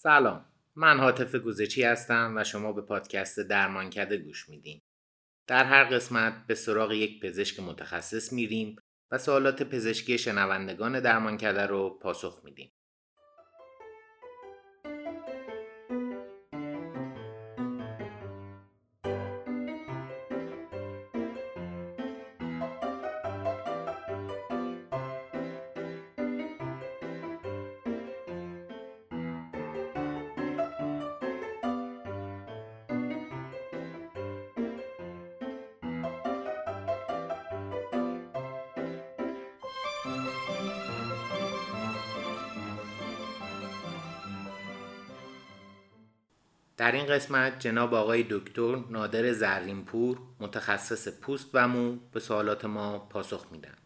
سلام. من حاطف گوزچی هستم و شما به پادکست درمانکده گوش میدین. در هر قسمت به سراغ یک پزشک متخصص میریم و سوالات پزشکی شنوندگان درمانکده رو پاسخ میدیم. در این قسمت جناب آقای دکتر نادر زرینپور متخصص پوست و مو به سوالات ما پاسخ میدن.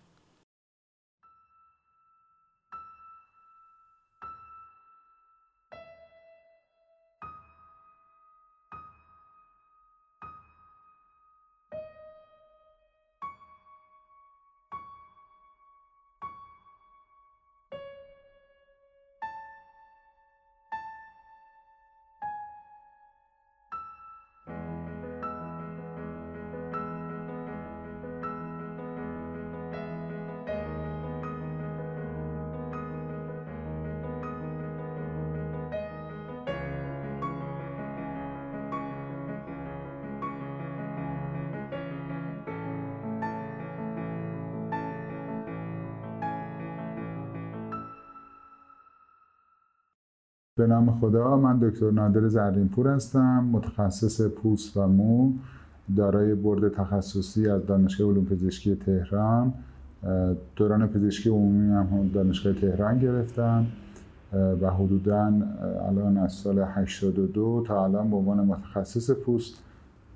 به نام خدا من دکتر نادر زرینپور هستم متخصص پوست و مو دارای برد تخصصی از دانشگاه علوم پزشکی تهران. دوران پزشکی عمومی هم دانشگاه تهران گرفتم. و حدودا الان از سال 82 تا الان به عنوان متخصص پوست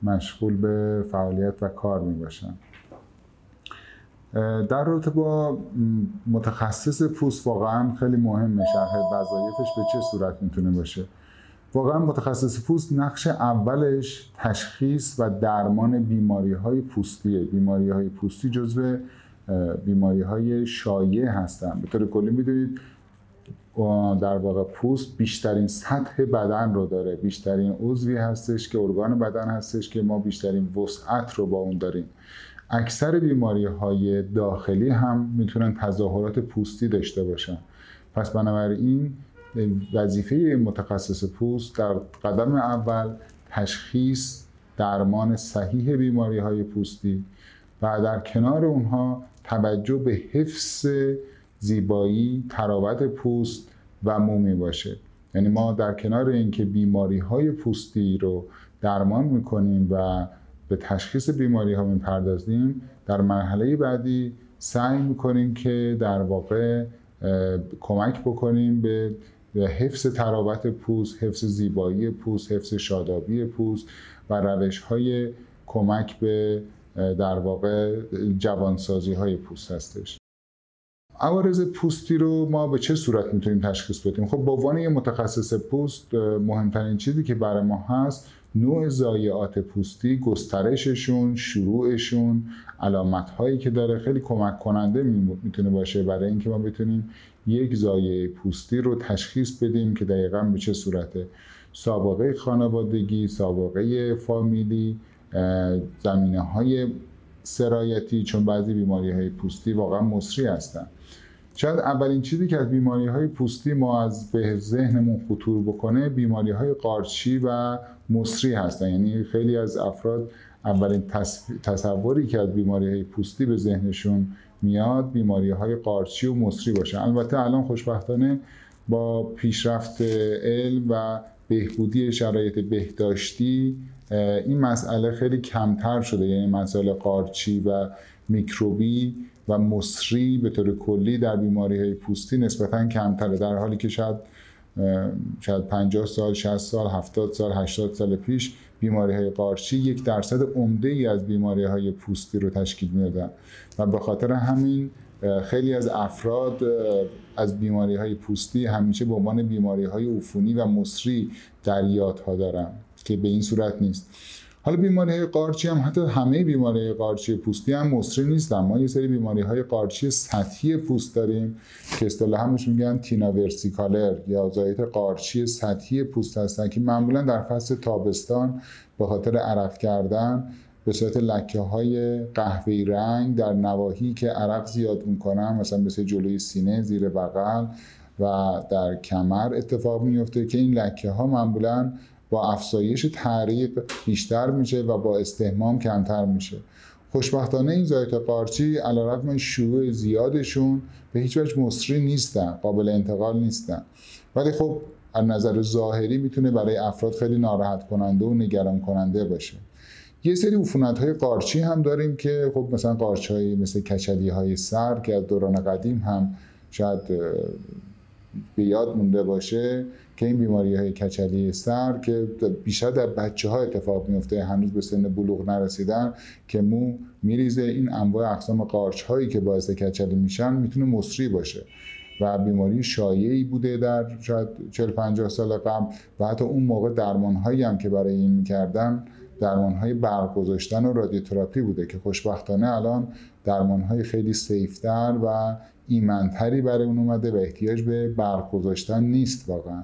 مشغول به فعالیت و کار می باشم در رابطه با متخصص پوست واقعا خیلی مهمه شرح وظایفش به چه صورت می‌تونه باشه. واقعا متخصص پوست نقش اولش تشخیص و درمان بیماری های پوستیه. بیماری های پوستی جزو بیماری های شایع هستن. به طور کلی می‌دونید در واقع پوست بیشترین سطح بدن رو داره. بیشترین عضوی هستش که ارگان بدن هستش که ما بیشترین وسعت رو با اون داریم. اکثر بیماری های داخلی هم می‌تونن تظاهرات پوستی داشته باشن. پس بنابراین وظیفه متخصص پوست در قدم اول تشخیص درمان صحیح بیماری های پوستی و در کنار اونها توجه به حفظ زیبایی تراوت پوست و مومی باشه. یعنی ما در کنار اینکه بیماری های پوستی رو درمان می‌کنیم و به تشخیص بیماری ها می‌پردازیم در مرحله بعدی سعی می‌کنیم که در واقع کمک بکنیم به حفظ تراوت پوست، حفظ زیبایی پوست، حفظ شادابی پوست و روش های کمک به در واقع جوانسازی های پوست هستش. عوارض پوستی رو ما به چه صورت می‌تونیم تشخیص بدیم خب به عنوان یه متخصص پوست مهمترین چیزی که برای ما هست نوع زایعات پوستی گسترششون شروعشون علامت هایی که داره خیلی کمک کننده می‌تونه باشه برای اینکه ما بتونیم یک زایعه پوستی رو تشخیص بدیم که دقیقا به چه صورته. سابقه خانوادگی سابقه فامیلی زمینه های سرایتی چون بعضی بیماری های پوستی واقعا مصری هستن. شاید اولین چیزی که از بیماری های پوستی ما از به ذهنمون خطور بکنه بیماری های قارچی و مصری هستن. یعنی خیلی از افراد اولین تصوری که از بیماری های پوستی به ذهنشون میاد بیماری های قارچی و مصری باشه البته الان خوشبختانه با پیشرفت علم و بهبودی شرایط بهداشتی این مسئله خیلی کمتر شده. یعنی مسئله قارچی و میکروبی و مصری به طور کلی در بیماری های پوستی نسبتا کمتره. در حالی که شاید شاید 50 سال 60 سال 70 سال 80 سال پیش بیماری های قارچی یک درصد عمده ای از بیماری های پوستی رو تشکیل می‌دادن. و به خاطر همین خیلی از افراد از بیماری های پوستی همیشه به عنوان بیماری های عفونی و مصری در یادها دارن که به این صورت نیست. حالا بیماری قارچی هم حتی همه بیماری قارچی پوستی هم مصری نیستن ما یه سری بیماری های قارچی سطحی پوست داریم که اصطلاحا همش میگن تینا ورسیکالر یا زایت قارچی سطحی پوست هستن که معمولا در فصل تابستان به خاطر عرق کردن به صورت لکه های قهوه‌ای رنگ در نواحی که عرق زیاد می‌کنن مثلا مثل جلوی سینه زیر بغل و در کمر اتفاق میفته که این لکه ها معمولا با افزایش تعریق بیشتر میشه و با استهمام کمتر میشه. خوشبختانه این زایت قارچی علیرغم شیوع زیادشون به هیچ وجه مصری نیستن قابل انتقال نیستن. ولی خب از نظر ظاهری می‌تونه برای افراد خیلی ناراحت کننده و نگران کننده باشه. یه سری عفونت های قارچی هم داریم که خب مثلا قارچ های مثل کچلی های سر که از دوران قدیم هم شاید به یاد مونده باشه که این بیماری های کچلی سر که بیشتر در بچه ها اتفاق میفته هنوز به سن بلوغ نرسیدن که مو میریزه. این انواع اقسام قارچ هایی که باعث کچلی میشن می‌تونه مصری باشه و بیماری شایعی بوده در شاید 40 50 سال قبل و حتی اون موقع درمان هایی هم که برای این می‌کردن درمان های برق گذاشتن و رادیوتراپی بوده که خوشبختانه الان درمان های خیلی سیفتر و ایمنتری برای اون اومده و احتیاج به برق گذاشتن نیست واقعا.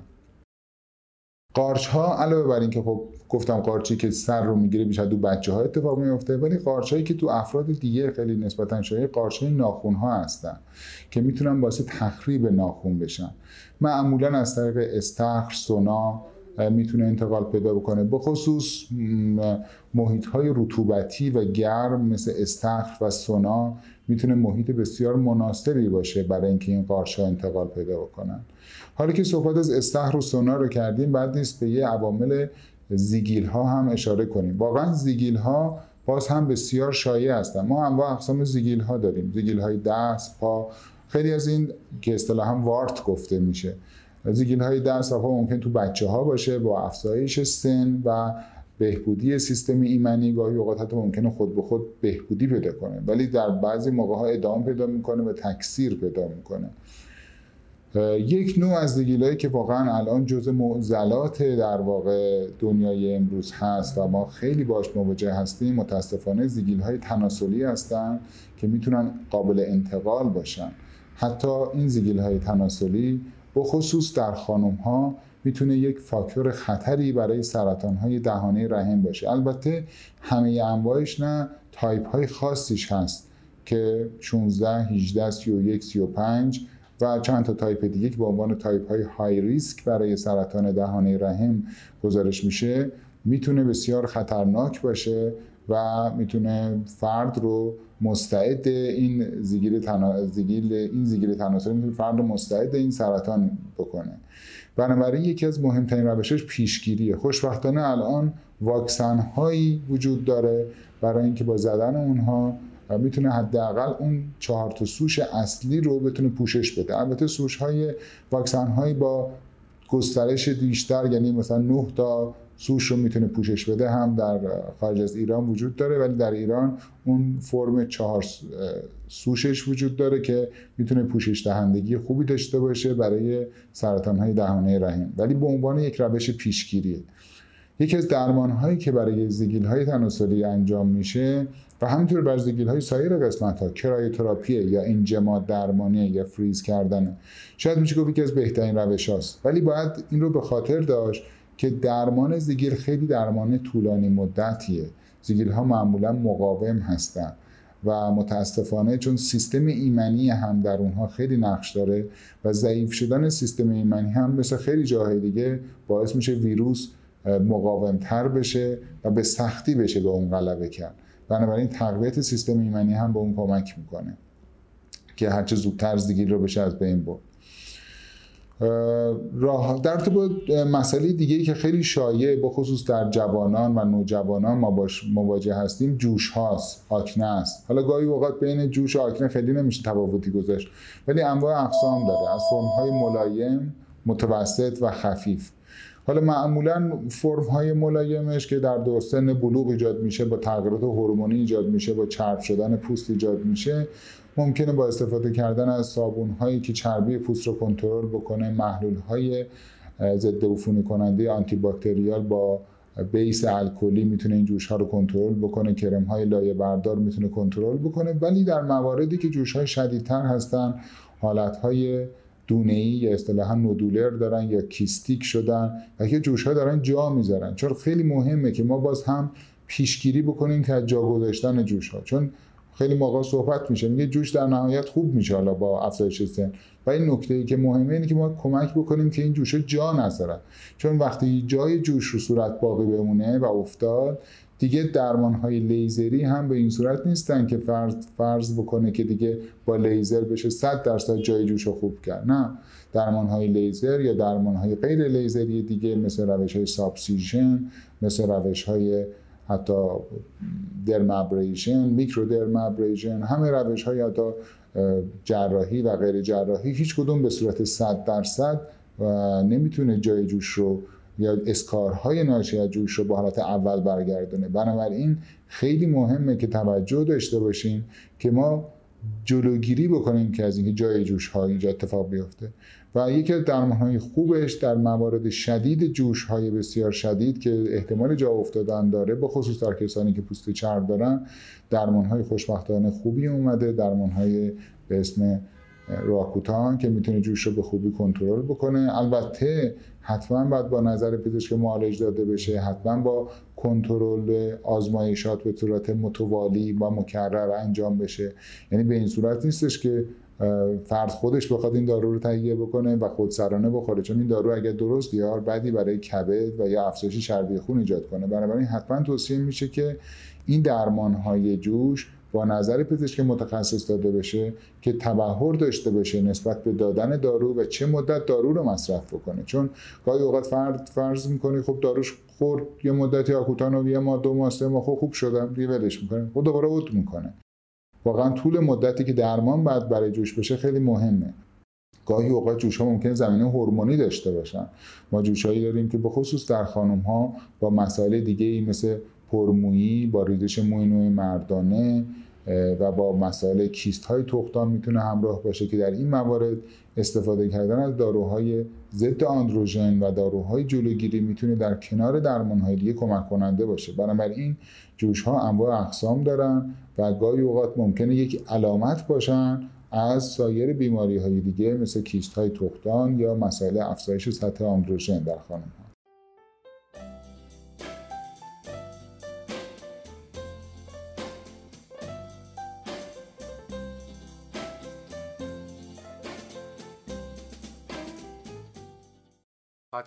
قارچ ها علاوه بر اینکه خب گفتم قارچی که سر رو می‌گیره بیشتر تو بچه ها اتفاق میفته ولی قارچ هایی که تو افراد دیگه خیلی نسبتا شایع قارچ های ناخون ها هستن که می‌تونن باعث تخریب ناخون بشن. معمولا از طریق استخر سونا می‌تونه انتقال پیدا بکنه. به خصوص محیط های رطوبتی و گرم مثل استخر و سونا می‌تونه محیط بسیار مناسبی باشه برای اینکه این قارچ ها انتقال پیدا بکنن. حالا که صحبت از استخر و سونا رو کردیم بعد نیست به یه عوامل زیگیل ها هم اشاره کنیم. واقعا زیگیل ها باز هم بسیار شایع هستن. ما انواع اقسام زیگیل ها داریم. زیگیل های دست پا خیلی از این که اصطلاحا وارت گفته میشه. زیگیل های دست پا ممکن تو بچه ها باشه با افزایش سن و بهبودی سیستم ایمنی گاهی اوقات حتی ممکنه خود به خود بهبودی پیدا کنه. ولی در بعضی موقع ها ادامه پیدا می‌کنه و تکثیر پیدا می‌کنه. یک نوع از زگیلایی که واقعا الان جز معضلات در واقع دنیای امروز هست و ما خیلی باش مواجه هستیم متاسفانه زگیل های تناسلی هستن که می‌تونن قابل انتقال باشن. حتی این زگیل های تناسلی بخصوص در خانم ها می‌تونه یک فاکتور خطری برای سرطان های دهانه رحم باشه. البته همه انواعش نه تایپ های خاصیش هست که 16 18 31 35 و چند تا تایپ دیگه که به عنوان تایپ های high risk برای سرطان دهانه رحم گزارش میشه می‌تونه بسیار خطرناک باشه و می‌تونه فرد رو مستعد این زیگیل تنا... زیگیل این زیگیل تناسلی می‌تونه فرد رو مستعد این سرطان بکنه. بنابراین یکی از مهمترین روشش پیشگیریه. خوشبختانه الان واکسن هایی وجود داره برای اینکه با زدن اونها می‌تونه حداقل اون چهار تا سوش اصلی رو بتونه پوشش بده. البته سوش های واکسن هایی با گسترش بیشتر یعنی مثلا 9 تا سوش رو می‌تونه پوشش بده هم در خارج از ایران وجود داره ولی در ایران اون فرم چهار سوشش وجود داره که می‌تونه پوشش دهندگی خوبی داشته باشه برای سرطان های دهانه رحم. ولی به عنوان یک روش پیشگیریه. یکی از درمان هایی که برای زگیل های تناسلی انجام میشه و همینطور بر زگیل های سایر قسمت ها کرایوتراپیه یا انجماد درمانی یا فریز کردن شاید میشه گفت یکی از بهترین روش هاست ولی باید این رو به خاطر داشت که درمان زگیل خیلی درمان طولانی مدتیه. زگیل ها معمولا مقاوم هستند و متاسفانه چون سیستم ایمنی هم در اونها خیلی نقش داره و ضعیف شدن سیستم ایمنی هم مثل خیلی جاهای دیگه باعث میشه ویروس مقاومتر بشه و به سختی بشه به اون غلبه کرد. بنابراین تقویت سیستم ایمنی هم به اون کمک می‌کنه که هرچه زودتر زگیل رو بشه از بین برد. راه در ارتباط مسئله دیگه که خیلی شایع به خصوص در جوانان و نوجوانان ما باش مواجه هستیم جوش هاست آکنه است. حالا گاهی اوقات بین جوش و آکنه خیلی نمیشه تفاوتی گذاشت ولی انواع اقسام داره. از فرم های ملایم متوسط و خفیف. حالا معمولا فرم های ملایمش که در دو سن بلوغ ایجاد میشه با تغییرات هورمونی ایجاد میشه با چرب شدن پوست ایجاد میشه ممکنه با استفاده کردن از صابون هایی که چربی پوست رو کنترل بکنه محلول های ضد عفونی کننده آنتی باکتریال با بیس الکلی می‌تونه این جوش ها رو کنترل بکنه کرم های لایه بردار می‌تونه کنترل بکنه. ولی در مواردی که جوش های شدیدتر هستن حالت های دونه ای یا اصطلاحا نودولر دارن یا کیستیک شدن و که جوش ها دارن جا می‌ذارن. چون خیلی مهمه که ما باز هم پیشگیری بکنیم که از جا گذاشتن جوش ها چون خیلی موقع صحبت میشه. میگه جوش در نهایت خوب میشه حالا با افزایش سن. و این نکته ای که مهمه اینه که ما کمک بکنیم که این جوشه جا نذارن. چون وقتی جای جوش رو صورت باقی بمونه و افتاد دیگه درمان های لیزری هم به این صورت نیستن که فرض, فرض بکنه که دیگه با لیزر بشه 100 درصد جای جوش رو خوب کرد. نه. درمان های لیزر یا درمان های غیر لیزری دیگه مثل روش های سابسیژن مثل روش های حتی درمابریشن میکرو درمابریشن همه روش های حتی جراحی و غیر جراحی هیچ کدوم به صورت 100 درصد نمی‌تونه جای جوش رو یا اسکارهای ناشی از جوش رو به حالت اول برگردونه. بنابراین خیلی مهمه که توجه داشته باشیم که ما جلوگیری بکنیم که از اینکه جای جوش ها اینجا اتفاق بیفته. و یکی از درمان های خوبش در موارد شدید جوش های بسیار شدید که احتمال جا افتادن داره به خصوص در کسانی که پوست چرب دارن درمان های خوشبختانه خوبی اومده. درمان های به اسم راکوتان که می‌تونه جوش رو به خوبی کنترل بکنه. البته حتما باید با نظر پزشک معالج داده بشه حتما با کنترل آزمایشات به صورت متوالی و مکرر انجام بشه. یعنی به این صورت نیستش که فرد خودش بخواد این دارو رو تهیه بکنه و خودسرانه بخوره. چون این دارو اگر درست یار بعدی برای کبد و یا افزایش چربی خون ایجاد کنه. بنابراین حتما توصیه میشه که این درمان های جوش با نظر پزشک متخصص داده بشه که تبهر داشته باشه نسبت به دادن دارو و چه مدت دارو رو مصرف بکنه. چون گاهی اوقات فرد فرض می‌کنه خب داروش خورد یه مدتی آکوتان و یه ما دو ماه سه ماه خب خوب شدم دیگه ولش می‌کنه. خب دوباره اوت می‌کنه. واقعا طول مدتی که درمان بعد برای جوش بشه خیلی مهمه. گاهی اوقات جوش ها ممکنه زمینه هورمونی داشته باشن. ما جوشهایی داریم که به خصوص در خانم ها با مسائل دیگه ای مثل پرمویی با ریزش موی نوع مردانه و با مسائل کیست های تختان می‌تونه همراه باشه که در این موارد استفاده کردن از داروهای ضد آندروژن و داروهای جلوگیری می‌تونه در کنار درمانهای دیگه کمک کننده باشه. بنابراین جوش ها انواع اقسام دارن و گاهی اوقات ممکنه یک علامت باشن از سایر بیماری های دیگه مثل کیست های تختان یا مسائل افزایش سطح آندروژن در خانم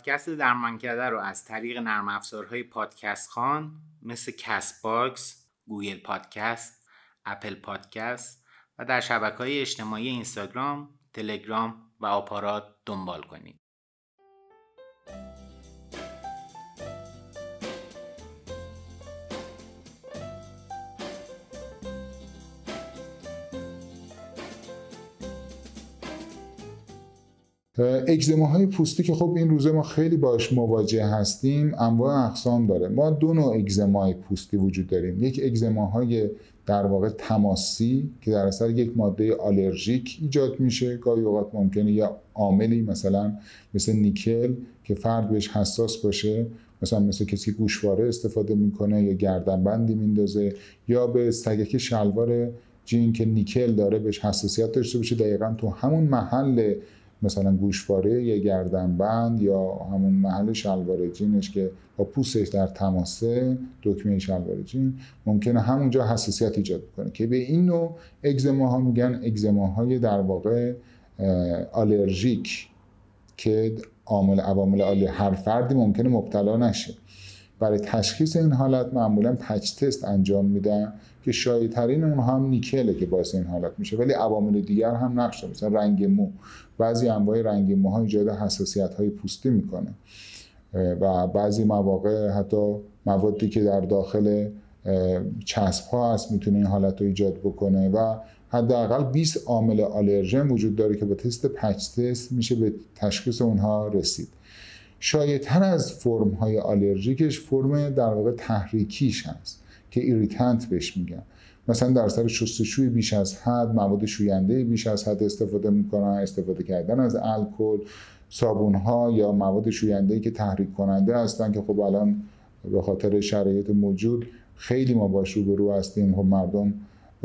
پادکست درمانکده رو از طریق نرم افزارهای پادکست خوان مثل Castbox، Google Podcast، Apple Podcast و در شبکه های اجتماعی اینستاگرام، تلگرام و آپارات دنبال کنید. اگزما های پوستی که خب این روزه ما خیلی باش مواجه هستیم انواع اقسام داره. ما دو نوع اگزمای پوستی وجود داریم. یک اگزما های در واقع تماسی که در اثر یک ماده آلرژیک ایجاد میشه. گاهی اوقات ممکنه یا عاملی مثلا مثل نیکل که فرد بهش حساس باشه مثلا مثل کسی گوشواره استفاده می‌کنه یا گردنبندی میندازه یا به سگک شلوار جین که نیکل داره بهش حساسیت داشته باشه. دقیقا تو همون محل مثلا گوشواره یا گردنبند یا همون محل شلوار جینش که با پوستش در تماسه دکمه شلوار جین ممکنه همونجا حساسیت ایجاد کنه که به این نوع اگزما ها میگن اگزما های در واقع آلرژیک که عامل عوامل هر فردی ممکنه مبتلا نشه. برای تشخیص این حالت معمولا تچ تست انجام میدن که شایعترین اونها هم نیکله که باعث این حالت میشه. ولی عوامل دیگر هم نقش داره. مثلا رنگ مو. بعضی انواع رنگ موها ایجاد حساسیت های پوستی می‌کنه. و بعضی مواقع حتی موادی که در داخل چسب ها هست می‌تونه این حالت رو ایجاد بکنه و حداقل 20 عامل آلرژن وجود داره که با تست patch test میشه به تشخیص اونها رسید. شایعتر از فرم های آلرژیکش فرم در واقع تحریکیش هست که irritant بهش میگن. مثلا در اثر شستشوی بیش از حد مواد شوینده بیش از حد استفاده می‌کنن استفاده کردن از الکل صابون ها یا مواد شوینده که تحریک کننده هستن که خب الان به خاطر شرایط موجود خیلی ما باش روبرو هستیم. خب مردم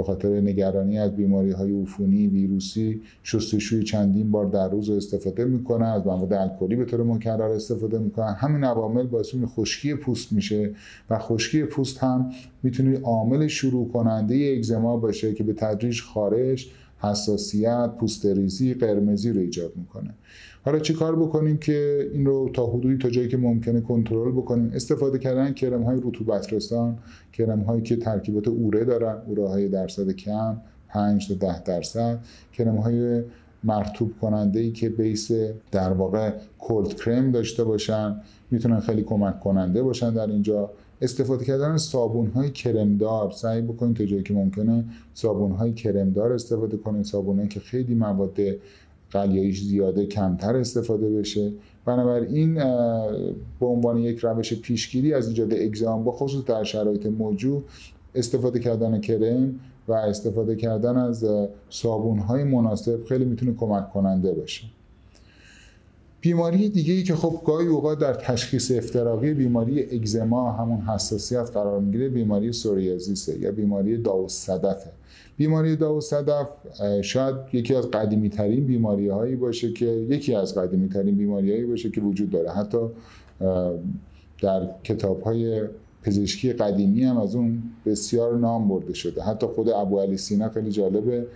به خاطر نگرانی از بیماری های عفونی ویروسی شستشوی چندین بار در روز استفاده می‌کنن از مواد الکلی به طور مکرر استفاده می‌کنن همین عوامل باعث خشکی پوست میشه و خشکی پوست هم می‌تونه عامل شروع کننده اگزما باشه که به تدریج خارش حساسیت پوستریزی قرمزی رو ایجاد می‌کنه. حالا چی کار بکنیم که این رو تا حدودی تا جایی که ممکنه کنترل بکنیم؟ استفاده کردن کرم های رطوبت رسان کرم هایی که ترکیبات اوره دارن اوره های درصد کم 5 تا 10 درصد. کرم های مرتوب کننده ای که بیس در واقع کولد کرم داشته باشن می‌تونن خیلی کمک کننده باشن در اینجا. استفاده کردن صابون های کرمدار. سعی بکنید تا جایی که ممکنه صابون های کرمدار استفاده کنید. صابون که خیلی مواد قلیاییش زیاده کمتر استفاده بشه. بنابراین به عنوان یک روش پیشگیری از ایجاد اگزام با خصوص در شرایط موجود استفاده کردن کرم و استفاده کردن از صابون های مناسب خیلی می‌تونه کمک کننده باشه. بیماری دیگه ای که خب گاهی اوقات در تشخیص افتراقی بیماری اگزما همون حساسیت قرار می‌گیره بیماری سوریازیسه یا بیماری داوس صدفه بیماری داو صدف شاید یکی از قدیمی ترین بیماری هایی باشه که یکی از قدیمی ترین بیماری هایی باشه که وجود داره. حتی در کتاب های پزشکی قدیمی هم از اون بسیار نام برده شده. حتی خود ابو علی سینا خیلی جالبه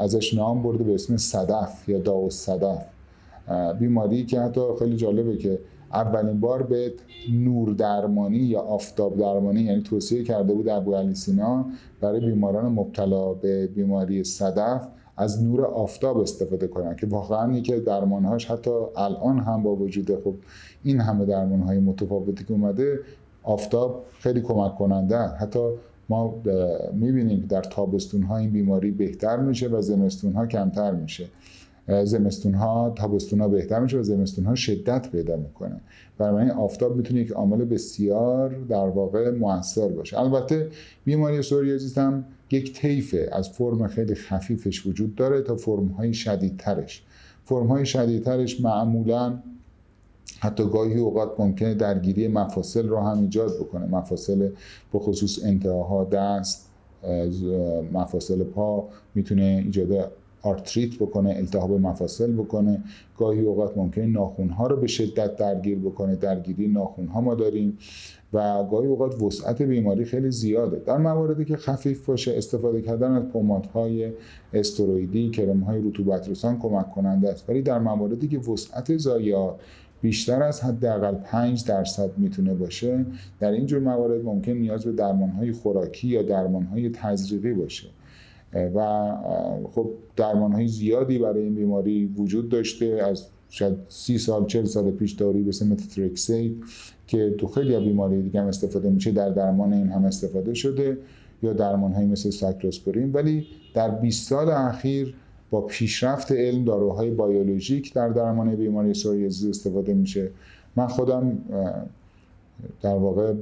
ازش نام برده به اسم صدف یا داو صدف بیماری که حتی خیلی جالبه که اولین بار به نور درمانی یا آفتاب درمانی یعنی توصیه کرده بود ابو علی سینا برای بیماران مبتلا به بیماری صدف از نور آفتاب استفاده کنن که واقعا یکی درمانهاش حتی الان هم با وجود خب این همه درمانهای متفاوتی که اومده آفتاب خیلی کمک کننده حتی ما می‌بینیم در تابستون ها این بیماری بهتر میشه و زمستون ها کمتر میشه. زمستون ها تابستون ها بهتر میشه و زمستون ها شدت پیدا می‌کنه برای آفتاب می‌تونه یک عامل بسیار در واقع موثر باشه. البته بیماری سوریازیس هم یک طیفه از فرم خیلی خفیفش وجود داره تا فرم های شدیدترش. فرم های شدیدترش معمولا حتی گاهی اوقات ممکنه درگیری مفاصل رو هم ایجاد بکنه. مفاصل به خصوص انتهاها دست مفاصل پا می‌تونه ایجاد آرتریت بکنه التهاب مفاصل بکنه. گاهی اوقات ممکنه ناخونها رو به شدت درگیر بکنه. درگیری ناخونها ما داریم و گاهی اوقات وسعت بیماری خیلی زیاده. در مواردی که خفیف باشه استفاده کردن از پمادهای استروئیدی کرمهای رطوبت رسان کمک کننده است. ولی در مواردی که وسعت زایات بیشتر از حداقل 5 درصد می‌تونه باشه در این جور موارد ممکن نیاز به درمانهای خوراکی یا درمانهای تزریقی باشه. و خب درمان های زیادی برای این بیماری وجود داشته. از شاید سی سال چل سال پیش داروی به اسم متترکسید که تو خیلی بیماری دیگه هم استفاده میشه در درمان این هم استفاده شده یا درمان های مثل ساکلوسپورین ولی در 20 سال اخیر با پیشرفت علم داروهای بیولوژیک در درمان بیماری سوریازیس استفاده میشه. من خودم در واقع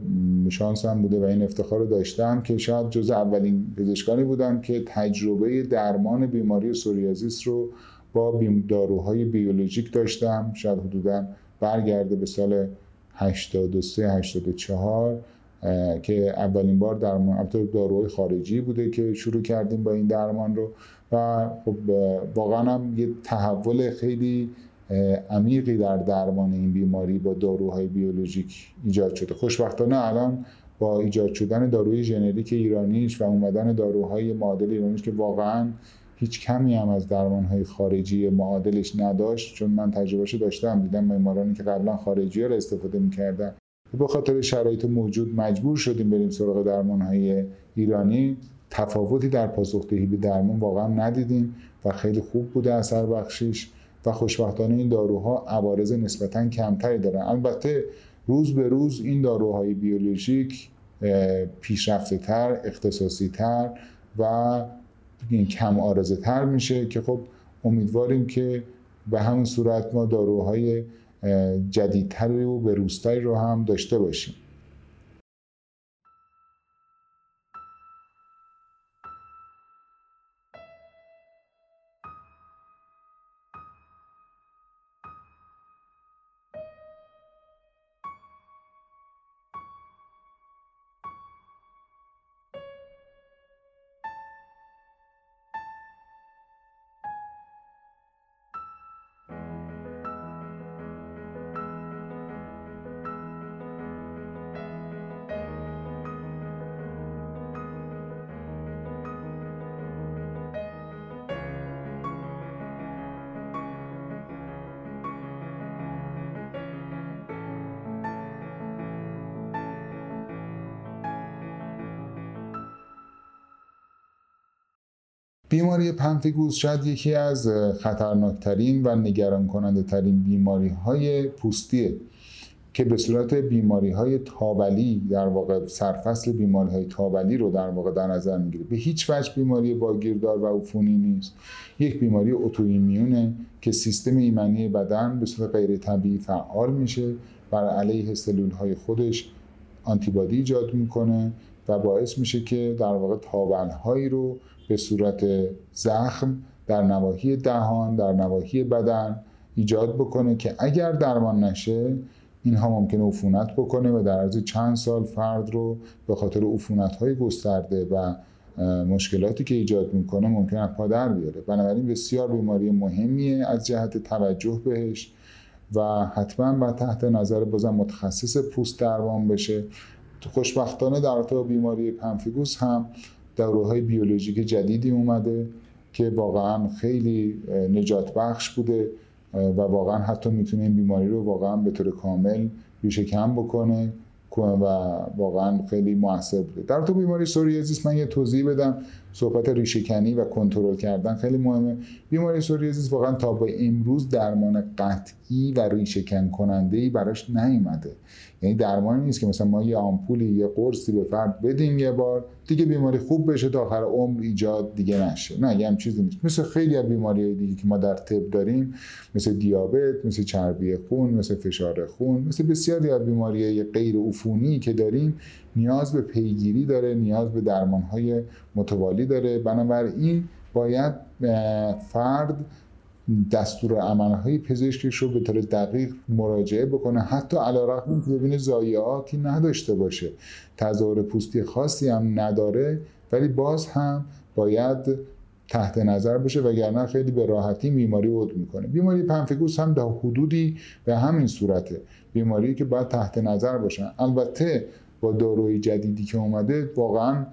شانسم بوده و این افتخار رو داشتم که شاید جز اولین پزشکانی بودم که تجربه درمان بیماری سوریازیس رو با داروهای بیولوژیک داشتم. شاید حدودا برگرده به سال 83 84 که اولین بار درمان البته داروهای خارجی بوده که شروع کردیم با این درمان رو. و خب واقعا هم یه تحول خیلی عمیقی در درمان این بیماری با داروهای بیولوژیک ایجاد شده. خوشبختانه الان با ایجاد شدن داروی ژنریک ایرانیش و اومدن داروهای معادل ایرانیش که واقعا هیچ کمی هم از درمانهای خارجی معادلش نداشت چون من تجربهش داشتم دیدم بیمارانی که قبلا خارجی ها رو استفاده می‌کردن. به خاطر شرایط موجود مجبور شدیم بریم سراغ درمانهای ایرانی. تفاوتی در پاسخدهی به درمان واقعا ندیدیم و خیلی خوب بوده اثر بخشیش. و خوشبختانه این داروها عوارض نسبتا کمتری دارن. البته روز به روز این داروهای بیولوژیک پیشرفته تر اختصاصی تر و کم آرزه تر میشه که خب امیدواریم که به همین صورت ما داروهای جدیدتری و به روستایی رو هم داشته باشیم. بیماری پنفیگوس شاید یکی از خطرناکترین و نگران کننده ترین بیماری های پوستیه که به صورت بیماری های تابلی در واقع سرفصل بیماری های تابلی رو در واقع در نظر می‌گیره. به هیچ وجه بیماری باگیردار و عفونی نیست. یک بیماری اتوایمیونه که سیستم ایمنی بدن به صورت غیر طبیعی فعال میشه. بر علیه سلول های خودش آنتیبادی ایجاد می‌کنه و باعث میشه که در واقع تابل هایی رو به صورت زخم در نواحی دهان در نواحی بدن ایجاد بکنه که اگر درمان نشه اینها ممکنه عفونت بکنه و در عرض چند سال فرد رو به خاطر عفونت های گسترده و مشکلاتی که ایجاد می‌کنه ممکن از پا در بیاره. بنابراین بسیار بیماری مهمیه از جهت توجه بهش و حتما باید تحت نظر بازم متخصص پوست درمان بشه. خوشبختانه در با بیماری پنفیگوس هم دوره های بیولوژیک جدیدی اومده که واقعا خیلی نجات بخش بوده و واقعا حتی می‌تونه این بیماری رو واقعا به طور کامل ریشه کم بکنه و واقعا خیلی موثر بوده. در تو بیماری سوریازیس من یه توضیح بدم. صحبت ریشهکنی و کنترل کردن خیلی مهمه. بیماری سوریازیس واقعا تا به امروز درمان قطعی و ریشهکن کننده ای براش نیومده. یعنی درمانی نیست که مثلا ما یه آمپولی یه قرصی به فرد بدیم یه بار دیگه بیماری خوب بشه تا آخر عمر ایجاد دیگه نشه. نه یه چیزی نیست. مثل خیلی از بیماری دیگه که ما در طب داریم مثل دیابت مثل چربی خون مثل فشار خون مثل بسیاری از بیماری غیر عفونی که داریم نیاز به پیگیری داره نیاز به درمانهای متوالی داره. بنابراین باید فرد دستور عملهای پزشکش رو به طور دقیق مراجعه بکنه. حتی علیرغم که ببینه ضایعاتی نداشته باشه. تظاهر پوستی خاصی هم نداره ولی باز هم باید تحت نظر باشه وگرنه خیلی به راحتی بیماری عود می‌کنه. بیماری پنفگوس هم در حدودی به همین صورته. بیماری که باید تحت نظر باشن البته داروی جدیدی که اومده واقعا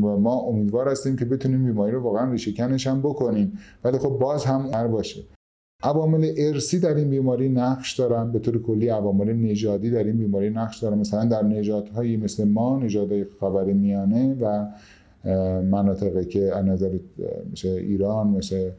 ما امیدوار هستیم که بتونیم بیماری رو واقعا ریشهکنش هم بکنیم. ولی خب باز هم هر باشه. عوامل ارسی در این بیماری نقش دارن. به طور کلی عوامل نژادی در این بیماری نقش دارن. مثلا در نژادهایی مثل ما نژادهای خاور میانه و مناطقی که از نظر مثل ایران مثل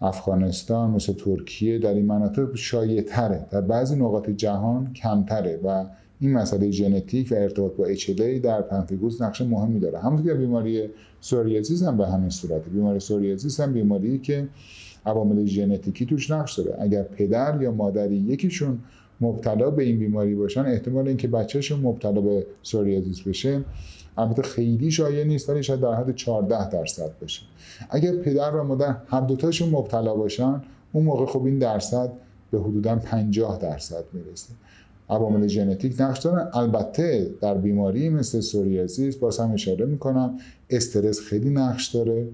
افغانستان مثل ترکیه در این مناطق شایع تره در بعضی نقاط جهان کمتره و این مسئله ژنتیک و ارتباط با اچلی در پنفیگوس نقش مهمی داره. همونطور که بیماری سوریازیس هم به همین صورته. بیماری سوریازیس هم بیماری که عوامل ژنتیکی توش نقش داره. اگر پدر یا مادری یکیشون مبتلا به این بیماری باشن احتمال اینکه بچهشون مبتلا به سوریازیس بشه البته خیلی شایع نیست ولی شاید در حد 14 درصد باشه. اگر پدر و مادر هر دوتاشون مبتلا باشن اون موقع خب این درصد به حدودا 50 درصد می‌رسه. عوامل ژنتیک نقش دارن. البته در بیماری مثل سوریازیس باز هم اشاره می‌کنم استرس خیلی نقش داره.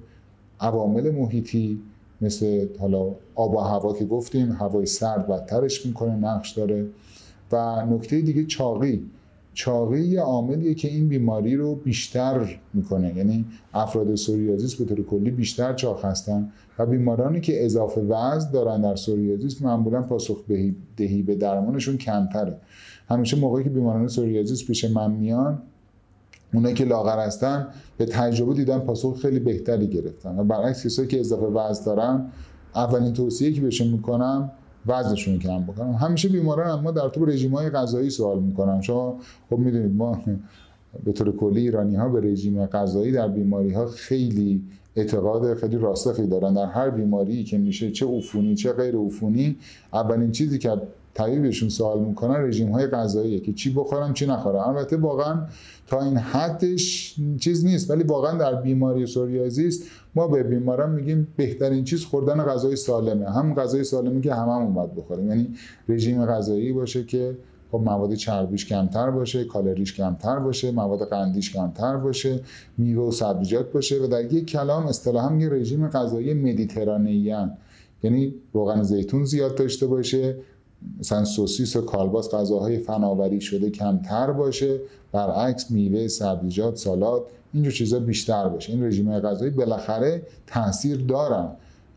عوامل محیطی مثل حالا آب و هوا که گفتیم هوای سرد بدترش می‌کنه نقش داره. و نکته دیگه چاقی. چاقی یه عاملیه که این بیماری رو بیشتر می‌کنه. یعنی افراد سوریازیس به طور کلی بیشتر چاق هستن و بیمارانی که اضافه وزن دارن در سوریازیس معمولا پاسخ دهی به درمانشون کمتره. همیشه موقعی که بیماران سوریازیس پیش من میان اونایی که لاغر هستن به تجربه دیدن پاسخ خیلی بهتری گرفتن. و برعکس کسایی که اضافه وزن دارن اولین توصیه که بهشون می‌کنم وزنشون کم بکنم همیشه بیماران اما در تو رژیم های غذایی سوال می‌کنم شما خب می‌دونید ما به طور کلی ایرانی ها به رژیم غذایی در بیماری ها خیلی اعتقاد خیلی راسخی دارن. در هر بیماری که میشه چه عفونی چه غیر عفونی اولین چیزی که طبیبشون سوال می‌کنن رژیم های غذاییه که چی بخورم چی نخورم البته واقعا تا این حدش چیز نیست ولی واقعا در بیماری سوریازیس ما به بیماران میگیم بهترین چیز خوردن غذای سالمه. هم غذای سالمی که هممون باید بخوریم. یعنی رژیم غذایی باشه که خب مواد چربیش کمتر باشه کالریش کمتر باشه مواد قندیش کمتر باشه میوه و سبزیجات باشه و در یک کلام اصطلاحا میگه رژیم غذایی مدیترانه‌ای یعنی روغن زیتون زیاد داشته باشه مثلا سوسیس و کالباس غذاهای فناوری شده کمتر باشه برعکس میوه سبزیجات سالاد اینجور چیزا بیشتر باشه. این رژیم غذایی بالاخره تاثیر دارن.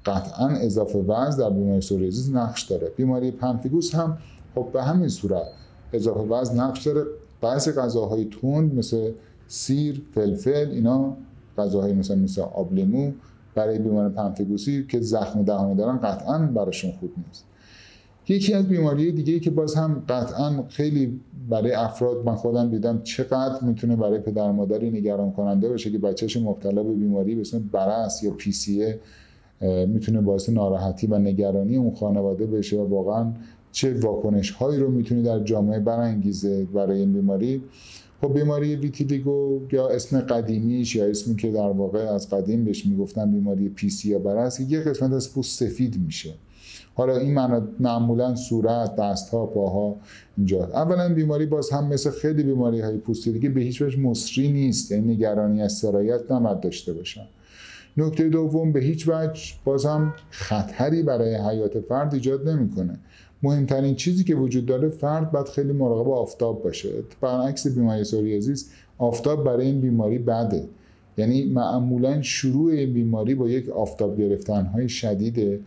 قطعا اضافه وزن در بیماری سوریازیس نقش داره. بیماری پنفیگوس هم خب به همین صورت اضافه وزن نقش داره. بعضی غذاهای تند مثل سیر فلفل اینا غذاهای مثلا مثل آبلیمو برای بیمار پنفگوسی که زخم دهانی دارن قطعا براشون خوب نیست. یکی از بیماری دیگه ای که باز هم قطعا خیلی برای افراد من خودم دیدم چقدر می‌تونه برای پدر مادری نگران کننده باشه که بچهش مبتلا به بیماری به اسم برس یا پیسیه می‌تونه باعث ناراحتی و نگرانی اون خانواده بشه و واقعا چه واکنش هایی رو می‌تونه در جامعه برانگیزه برای این بیماری. خب بیماری ویتیلیگو یا اسم قدیمیش یا اسمی که در واقع از قدیم بهش می‌گفتن بیماری پیسی یا برس یه قسمت از پوست سفید میشه. حالا این معمولا صورت دست ها پاها اینجا. اولا بیماری باز هم مثل خیلی بیماری های پوستی دیگه به هیچ وجه مصری نیست یعنی نگرانی از سرایت نباید داشته باشن. نکته دوم به هیچ وجه باز هم خطری برای حیات فرد ایجاد نمی‌کنه. مهمترین چیزی که وجود داره فرد باید خیلی مراقب آفتاب باشه. برعکس بیماری سوریازیس آفتاب برای این بیماری بده. یعنی معمولا شروع بیماری با یک آفتاب گرفتن های شدیده.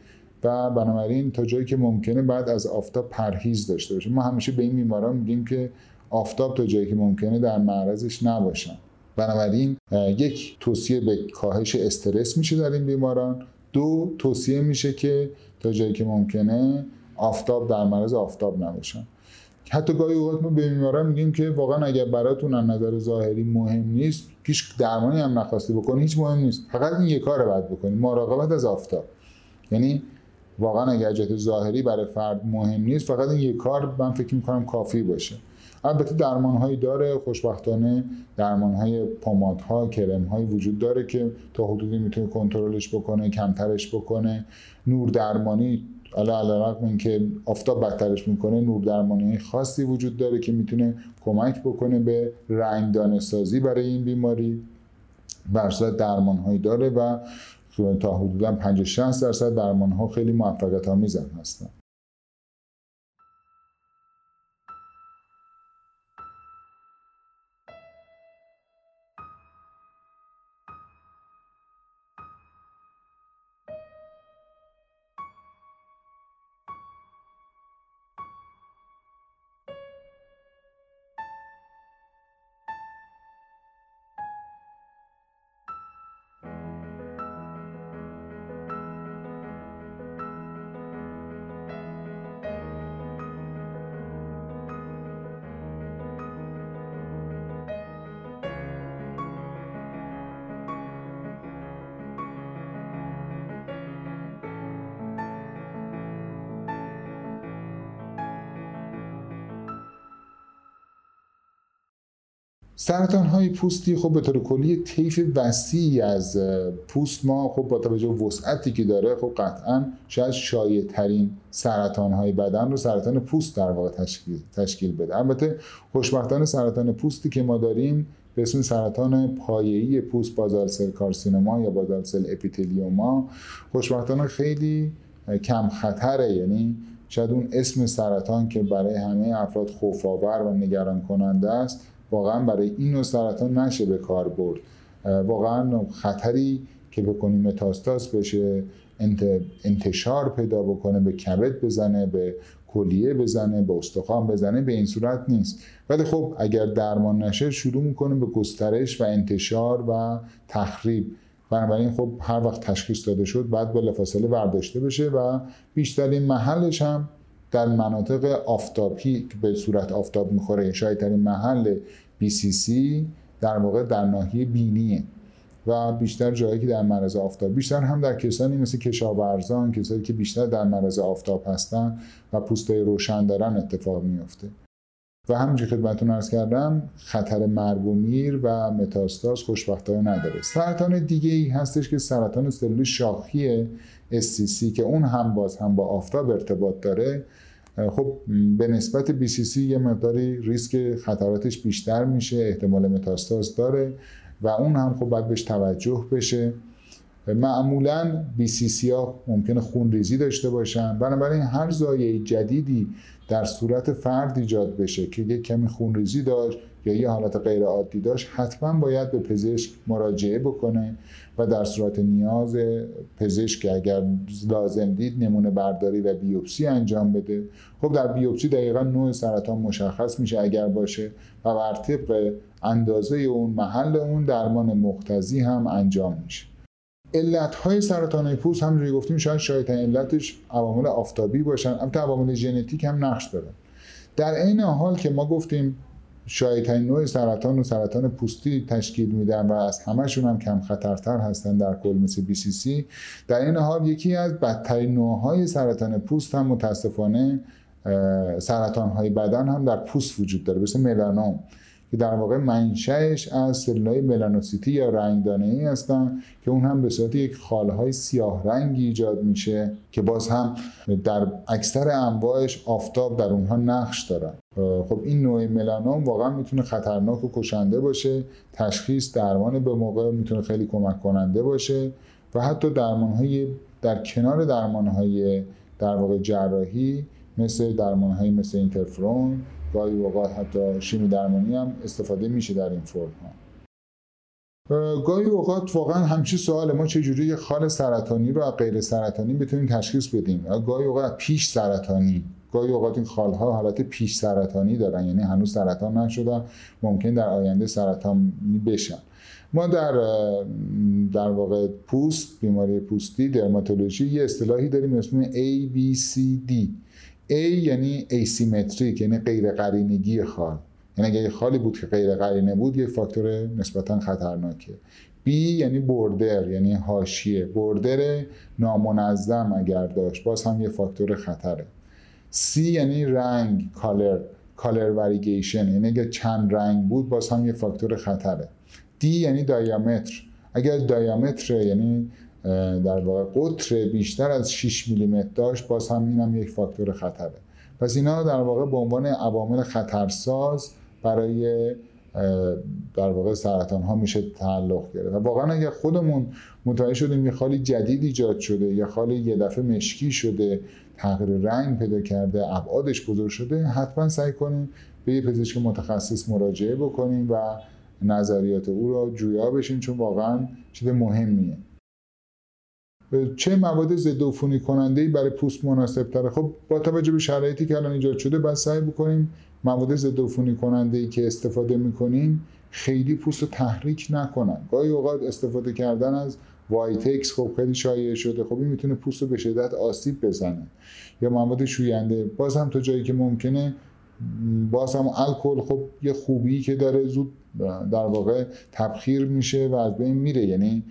و بنابراین تا جایی که ممکنه بعد از آفتاب پرهیز داشته باشه ما همیشه به این بیماران میگیم که آفتاب تا جایی که ممکنه در معرضش نباشن. بنابراین یک توصیه به کاهش استرس میشه در این بیماران. دو توصیه میشه که تا جایی که ممکنه آفتاب در معرض آفتاب نباشن. حتی گاهی اوقات ما به بیماران میگیم که واقعا اگر براتون از نظر ظاهری مهم نیست هیچ درمانی هم نخواستی بکنی هیچ مهم نیست. فقط این یک کار باید بکنی مراقبت از آفتاب. یعنی واقعا اگر جهت ظاهری برای فرد مهم نیست فقط این یک کار من فکر می‌کنم کافی باشه. البته درمان هایی داره خوشبختانه درمان های پمادها کرم هایی وجود داره که تا حدودی می‌تونه کنترلش بکنه کمترش بکنه. نور درمانی حالا علیرغم اینکه آفتاب بدترش می‌کنه نور درمانی خاصی وجود داره که می‌تونه کمک بکنه به رنگدانه سازی برای این بیماری. بر درمان هایی داره و تا حدودا 50 60 درصد درمان ها خیلی موفقیت آمیز هستن. سرطان های پوستی خب به طور کلی طیف وسیعی از پوست ما خب با توجه به وسعتی که داره خب قطعا شاید شایع ترین سرطان های بدن رو سرطان پوست در واقع تشکیل, تشکیل بده. البته خوشبختانه سرطان پوستی که ما داریم به اسم سرطان پایه‌ای پوست بازال سل کارسینوما یا بازال سل اپیتلیوما خوشبختانه خیلی کم خطره. یعنی شاید اون اسم سرطان که برای همه افراد خوف‌آور و نگران کننده است واقعا برای این نوع سرطان نشه به کار برد. واقعا خطری که بکنیم متاستاز بشه انتشار پیدا بکنه به کبد بزنه به کلیه بزنه به استخوان بزنه به این صورت نیست. ولی خب اگر درمان نشه شروع می‌کنه به گسترش و انتشار و تخریب. بنابراین خب هر وقت تشخیص داده شد بعد با فاصله برداشته بشه و بیشترین محلش هم در مناطق آفتابی که به صورت آفتاب می‌خوره. شاید ترین محل BCC در واقع در ناحیه بینیه و بیشتر جایی که در معرض آفتاب بیشتر هم در کسانی مثل کشاورزان کسانی که بیشتر در معرض آفتاب هستن و پوستای روشن دارن اتفاق میفته و همونجور خدمتتون ارز کردم خطر مرگ و میر و متاستاز خوشبختانه نداره. سرطان دیگه ای هستش که سرطان سلول شاخی SCC که اون هم باز هم با آفتاب ارتباط داره. خب به نسبت BCC یه مقداری ریسک خطراتش بیشتر میشه احتمال متاستاز داره و اون هم خب باید بهش توجه بشه. معمولا BCC ها ممکنه خون ریزی داشته باشن. بنابراین هر زایه جدیدی در صورت فرد ایجاد بشه که یک کمی خون ریزی داشت یا یه حالت غیر عادی داشت حتما باید به پزشک مراجعه بکنه و در صورت نیاز پزشک اگر لازم دید نمونه برداری و بیوپسی انجام بده. خب در بیوپسی دقیقا نوع سرطان مشخص میشه اگر باشه و بر طبق اندازه اون محل اون درمان مختزی هم انجام میشه. علت های سرطان پوست همونجوری گفتیم شاید شاید علتش عوامل آفتابی باشن البته عوامل ژنتیک هم نقش داره. در عین حال که ما گفتیم شایدترین نوع سرطان و سرطان پوستی تشکیل میدن و از همشون هم کم خطرتر هستن در کل مثل سی در این حال یکی از بدترین نوعهای سرطان پوست هم متاسفانه سرطان های بدن هم در پوست وجود داره مثل ملانوم. که در واقع منشأش از سلولای ملانوسیتی یا رنگدانه ای هستن که اون هم به صورت یک خالهای سیاه رنگی ایجاد میشه که باز هم در اکثر انواعش آفتاب در اونها نقش دارن. خب این نوع ملانوم واقعا می‌تونه خطرناک و کشنده باشه تشخیص درمان به موقع می‌تونه خیلی کمک کننده باشه و حتی درمانهای در کنار درمانهای در واقع جراحی مثل درمانهایی مثل اینترفرون گاهی اوقات حتی شیمی درمانی هم استفاده میشه در این فرم ها گاهی اوقات واقعا همچی سوال ما چجوری یه خال سرطانی رو از غیر سرطانی بتونیم تشخیص بدیم؟ گاهی اوقات پیش سرطانی. گاهی اوقات این خالها حالت پیش سرطانی دارن یعنی هنوز سرطان نشدن ممکنه در آینده سرطانی بشن. ما در در واقع پوست بیماری پوستی درماتولوژی یه اصطلاحی داریم اسم A B C D. A یعنی asymmetric یعنی غیر قرینگی خال. یعنی اگه خالی بود که غیر قرینه بود یه فاکتور نسبتا خطرناکه B یعنی border یعنی حاشیه. border نامنظم اگر داشت باز هم یه فاکتور خطره. C یعنی رنگ color color variegation یعنی اگه چند رنگ بود باز هم یه فاکتور خطره. D یعنی diameter اگر diameter یعنی در واقع قطر بیشتر از 6 میلیمتر داشت باز هم اینم یک فاکتور خطره. پس اینا در واقع به عنوان عوامل خطرساز برای در واقع سرطان ها میشه تعلق گرفت. و واقعا اگر خودمون متوجه شدیم یه خالی جدید ایجاد شده یه خالی یه دفعه مشکی شده تغییر رنگ پیدا کرده ابعادش بزرگ شده حتما سعی کنیم به یه پزشک متخصص مراجعه بکنیم و نظریات او را جویا بشیم چون واقعا چیز مهمیه. چه مواد ضد عفونی کننده ای برای پوست مناسب تره خب با توجه به شرایطی که الان ایجاد شده باید سعی بکنیم مواد ضد عفونی کننده ای که استفاده می‌کنیم خیلی پوست رو تحریک نکنن. گاهی اوقات استفاده کردن از وایتکس خب خیلی شایع شده. خب این می‌تونه پوست رو به شدت آسیب بزنه. یا مواد شوینده. باز هم تا جایی که ممکنه باز هم الکل خب یه خوبی که داره زود در واقع تبخیر میشه و از بین میره. یعنی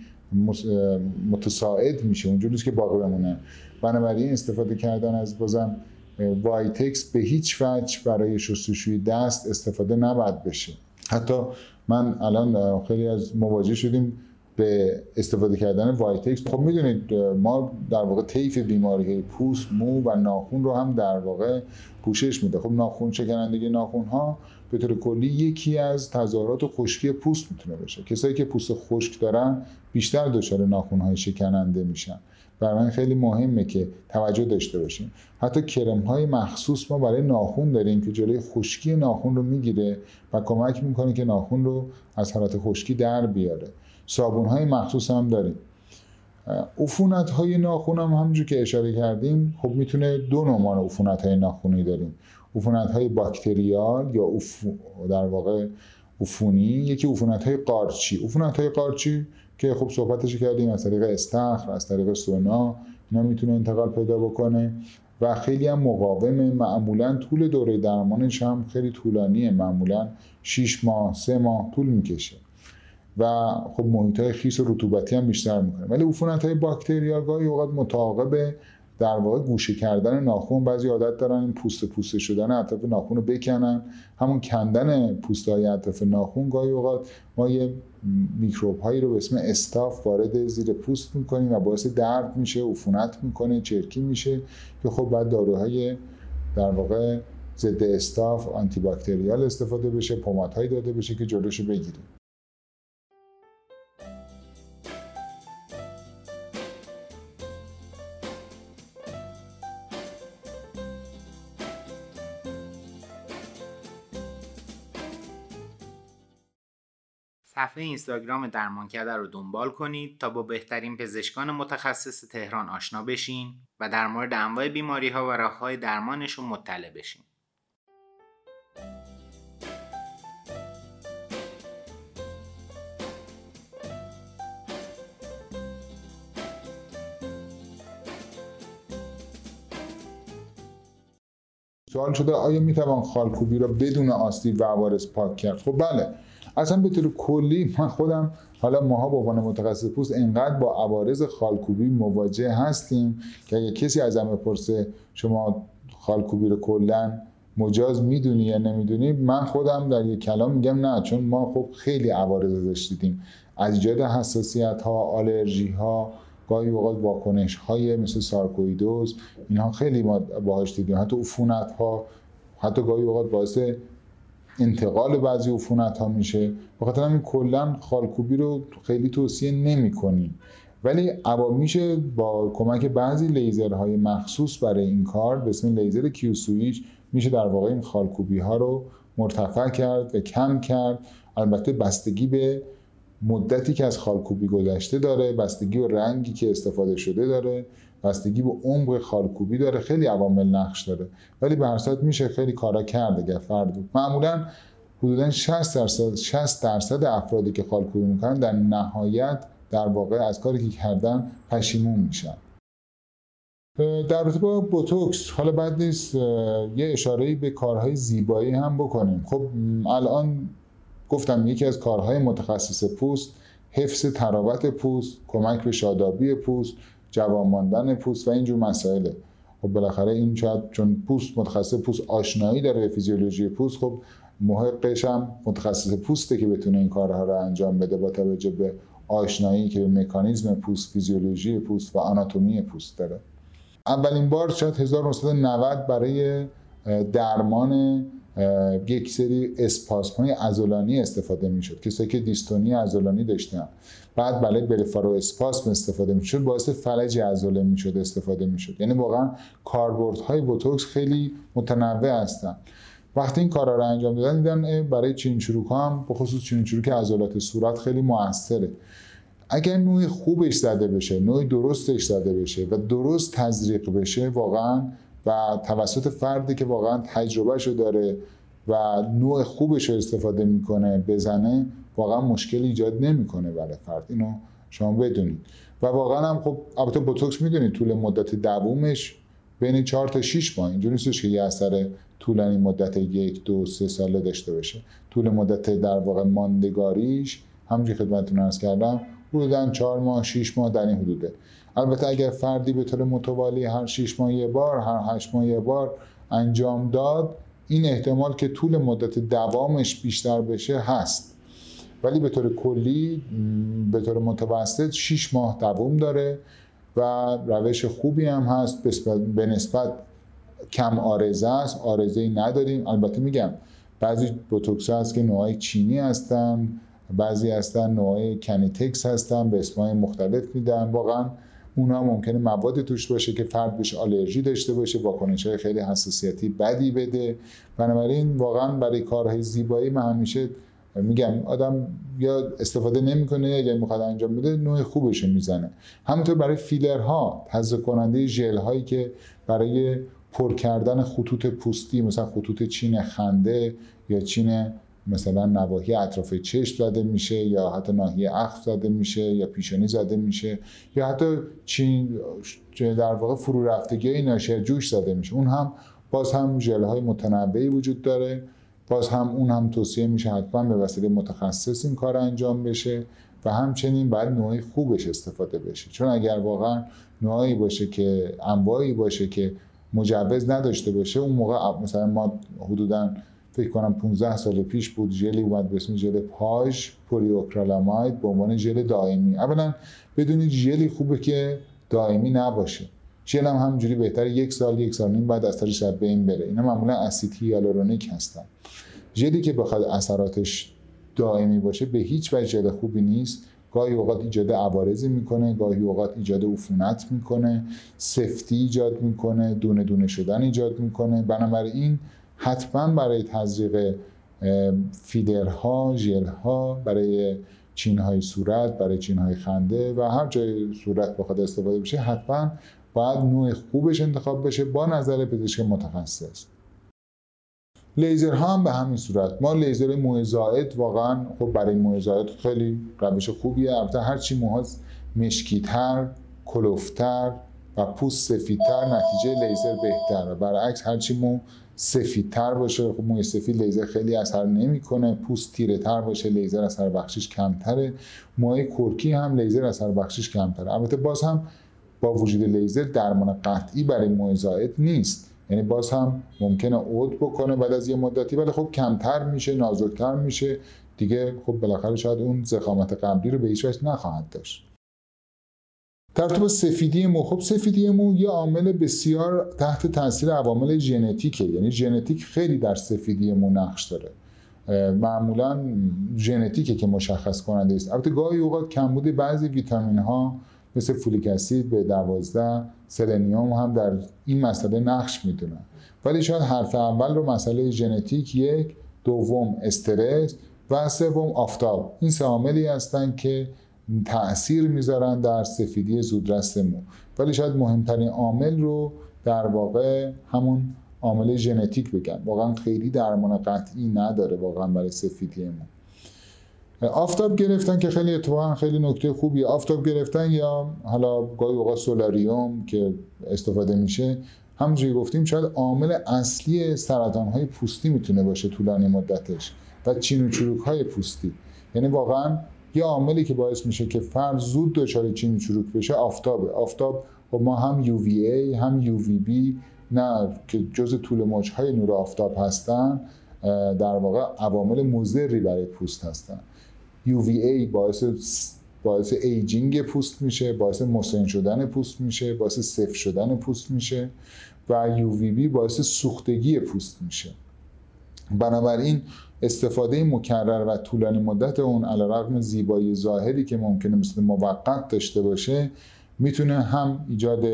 متصاعد میشه اونجوری که باقی بمونه. بنابراین استفاده کردن از بازم وایتکس به هیچ وجه برای شستشوی دست استفاده نباید بشه. حتی من الان خیلی از مواجه شدیم به استفاده کردن وایتکس خب می‌دونید ما در واقع طیف بیماری پوست مو و ناخون رو هم در واقع پوشش میده. خب ناخون شکنندگی ناخون ها به طور کلی یکی از تظاهرات خشکی پوست می‌تونه باشه. کسایی که پوست خشک دارن بیشتر دچار ناخونهای شکننده میشن. برای من خیلی مهمه که توجه داشته باشیم حتی کرم های مخصوص ما برای ناخون داریم که جلوی خشکی ناخون رو می‌گیره و کمک می‌کنه که ناخون رو از حالت خشکی در بیاره. صابون های مخصوص هم داریم. عفونت های ناخون هم همونجور که اشاره کردیم خب می‌تونه دو نوع عفونت های ناخونی داریم. عفونت های باکتریال یا در واقع عفونی یکی عفونت های قارچی. عفونت های قارچی که خب صحبتش کردیم از طریق استخر از طریق سونا اینا می‌تونه انتقال پیدا بکنه و خیلی هم مقاوم معمولا طول دوره درمانش هم خیلی طولانیه. معمولا 6 ماه 3 ماه طول می‌کشه. و خب محیط های خیس و رطوبتی هم بیشتر می‌کنه. ولی عفونت های باکتریال گاهی اوقات متعاقب در واقع گوشه کردن ناخون بعضی عادت دارن این پوست پوسته شدن اطراف ناخون رو بکنن. همون کندن پوست های اطراف ناخون گاهی اوقات ما یه میکروب هایی رو به اسم استاف وارد زیر پوست می‌کنیم و باعث درد میشه عفونت می‌کنه چرکی میشه که خب بعد داروهای در واقع ضد استاف آنتی باکتریال استفاده بشه پمادهایی داده بشه که جلوشو بگیریم صفحه اینستاگرام درمانکده رو دنبال کنید تا با بهترین پزشکان متخصص تهران آشنا بشین و در مورد انواع بیماری ها و راه های درمانشون مطلع بشین. سوال شده آیا می‌توان خالکوبی را بدون آسیب و عوارض پاک کرد خب بله اصلا به طور کلی من خودم حالا ماها به عنوان متخصص پوست انقدر با عوارض خالکوبی مواجه هستیم که اگه کسی ازم بپرسه شما خالکوبی رو کلا مجاز می‌دونی یا نمی‌دونی من خودم در یک کلام میگم نه چون ما خب خیلی عوارض ازش از ایجاد حساسیت ها آلرژی ها گاهی اوقات واکنش های مثل سارکویدوز اینها خیلی ما باهاش دیدیم. حتی عفونت ها حتی گاهی اوقات باعث انتقال بعضی عفونت ها میشه بخاطر همین کلا خالکوبی رو خیلی توصیه نمی کنیم ولی میشه با کمک بعضی لیزرهای مخصوص برای این کار به اسم لیزر Q-switch میشه در واقع این خالکوبی ها رو مرتفع کرد و کم کرد. البته بستگی به مدتی که از خالکوبی گذشته داره بستگی به رنگی که استفاده شده داره. بستگی به عمق خالکوبی داره خیلی عوامل نقش داره. ولی به میشه خیلی کارا کرد فرد معمولا حدودا 60 درصد 60 درصد افرادی که خالکوبی می‌کنن در نهایت در واقع از کاری که کردن پشیمون میشن. در رابطه با بوتوکس حالا بعد نیست یه اشاره به کارهای زیبایی هم بکنیم. خب الان گفتم یکی از کارهای متخصص پوست حفظ تراوت پوست کمک به شادابی پوست جوان ماندن پوست و اینجور مسائله. خب بالاخره این شاید چون پوست متخصص پوست آشنایی داره به فیزیولوژی پوست خب محققش هم متخصص پوسته که بتونه این کارها رو انجام بده با توجه به آشنایی که به مکانیزم پوست فیزیولوژی پوست و آناتومی پوست داره. اولین بار شاید 1990 برای درمان یک سری اسپاسم های ازولانی استفاده می‌شد. کسایی که دیستونی ازولانی داشتن. بعد بله بلفارو اسپاسم استفاده می‌شد. باعث فلج عضله می‌شد استفاده می‌شد. یعنی واقعا های بوتوکس خیلی متنوع هستن. وقتی این کارا رو انجام دادن دیدن برای چین چروک هم به خصوص چین چروک عضلات صورت خیلی موثره. اگر نوع خوبش زده بشه نوع درستش زده بشه و درست تزریق بشه واقعا و توسط فردی که واقعا تجربهشو داره و نوع خوبش رو استفاده می‌کنه بزنه واقعا مشکل ایجاد نمی‌کنه برای فرد. اینو شما بدونید. و واقعا هم خب البته بوتوکس می‌دونید طول مدت دوومش بین 4 تا 6 ماه. اینجوری نیستش که یه اثر طولانی مدت یک دو سه ساله داشته باشه. طول مدت در واقع ماندگاریش همونجوری خدمتتون عرض کردم حدودا 4 ماه 6 ماه در این حدوده. البته اگر فردی به طور متوالی هر 6 ماه یه بار هر 8 ماه یه بار انجام داد این احتمال که طول مدت دوامش بیشتر بشه هست. ولی به طور کلی به طور متوسط 6 ماه دوام داره و روش خوبی هم هست. به نسبت کم آرزه است. آرزه ای نداریم. البته میگم بعضی بوتوکس هست که نوعای چینی هستن بعضی هستن نوعای کنیتکس هستن به اسمای مختلف میدن. واقعا اونا ممکنه مواد توش باشه که فرد بهش آلرژی داشته باشه واکنش های خیلی حساسیتی بدی بده. بنابراین واقعا برای کارهای زیبایی من همیشه میگم آدم یا استفاده نمی‌کنه یا اگر می‌خواد انجام بده نوع خوبش می‌زنه. همونطور برای فیلرها تزریق کننده ژل هایی که برای پر کردن خطوط پوستی مثلا خطوط چین خنده یا چین مثلا نواحی اطراف چشم زده میشه یا حتی ناحیه اخم زده میشه یا پیشانی زده میشه یا حتی چین در واقع فرو رفتگی ناشی جوش زده میشه. اون هم باز هم ژل های متنوعی وجود داره. باز هم اون هم توصیه میشه حتما به وسیله متخصص این کار انجام بشه و همچنین باید نوعی خوبش استفاده بشه. چون اگر واقعا نوعی باشه که انواعی باشه که مجوز نداشته باشه اون موقع مثلا ما حدودا فکر کنم 15 سال پیش بود ژلی اومد به اسم ژل پاژ پولیوکرالاماید به عنوان ژل دائمی. اولا بدونید ژلی خوبه که دائمی نباشه. ژل هم همینجوری بهتره. یک سال یک سال نیم بعد از شب بین بره. اینا معمولا اسید هیالورونیک هستن. ژلی که بخواد اثراتش دائمی باشه به هیچ وجه ژل خوبی نیست. گاهی اوقات ایجاد عوارضی می‌کنه گاهی اوقات ایجاد عفونت می‌کنه سفتی ایجاد می‌کنه دونه دونه شدن ایجاد می‌کنه. بنابراین حتما برای تزریق فیدرها ژلها برای چین های صورت برای چین های خنده و هر جای صورت بخواد استفاده بشه حتما باید نوع خوبش انتخاب بشه با نظر پزشک متخصص. لیزرها هم به همین صورت. ما لیزر موه زائد واقعا خب برای موه زائد خیلی روش خوبیه. البته هر چی موها مشکیتر کلفت‌تر و پوست سفیدتر نتیجه لیزر بهتر و برعکس هرچی مو سفیدتر باشه خب موی سفید لیزر خیلی اثر نمی‌کنه. پوست تیره تر باشه لیزر اثر بخشش کمتره. موهای کرکی هم لیزر اثر بخشش کمتره. البته باز هم با وجود لیزر درمان قطعی برای موی زائد نیست. یعنی باز هم ممکنه عود بکنه بعد از یه مدتی ولی خب کمتر میشه نازکتر میشه. دیگه خب بالاخره شاید اون ضخامت قبلی رو به هیچ وجه نخواهد داشت. در سفیدی مو خب سفیدی مو یه عامل بسیار تحت تاثیر عوامل ژنتیکه. یعنی ژنتیک خیلی در سفیدی مو نقش داره. معمولا ژنتیکه که مشخص کننده است. البته گاهی اوقات کمبود بعضی ویتامین ها مثل folic acid B12 سلنیوم هم در این مسئله نقش می‌دونن. ولی شاید حرف اول رو مسئله ژنتیک یک دوم استرس و سوم آفتاب. این سه عاملی هستند که تاثیر می‌ذارن در سفیدی زودرس مو. ولی شاید مهمترین عامل رو در واقع همون عامل ژنتیک بگن واقعا خیلی درمان قطعی نداره واقعا برای سفیدی مو. آفتاب گرفتن که خیلی اتفاقا خیلی نکته خوبیه. آفتاب گرفتن یا حالا گاهی اوقات سولاریوم که استفاده میشه همونجوری گفتیم شاید عامل اصلی سرطان های پوستی می‌تونه باشه طولانی مدتش و چین و چروک های پوستی. یعنی واقعا یه عاملی که باعث میشه که فرد زود دچار چین و چروک بشه آفتابه. آفتاب خب ما هم UVA هم UVB نه که جز طول موجهای نور آفتاب هستن در واقع عوامل مضری برای پوست هستن. UVA باعث باعث ایجینگ پوست میشه باعث مسن شدن پوست میشه باعث صفر شدن پوست میشه و UVB باعث سوختگی پوست میشه. بنابراین استفاده مکرر و طولانی مدت اون علیرغم زیبایی ظاهری که ممکنه مثل موقت داشته باشه می‌تونه هم ایجاد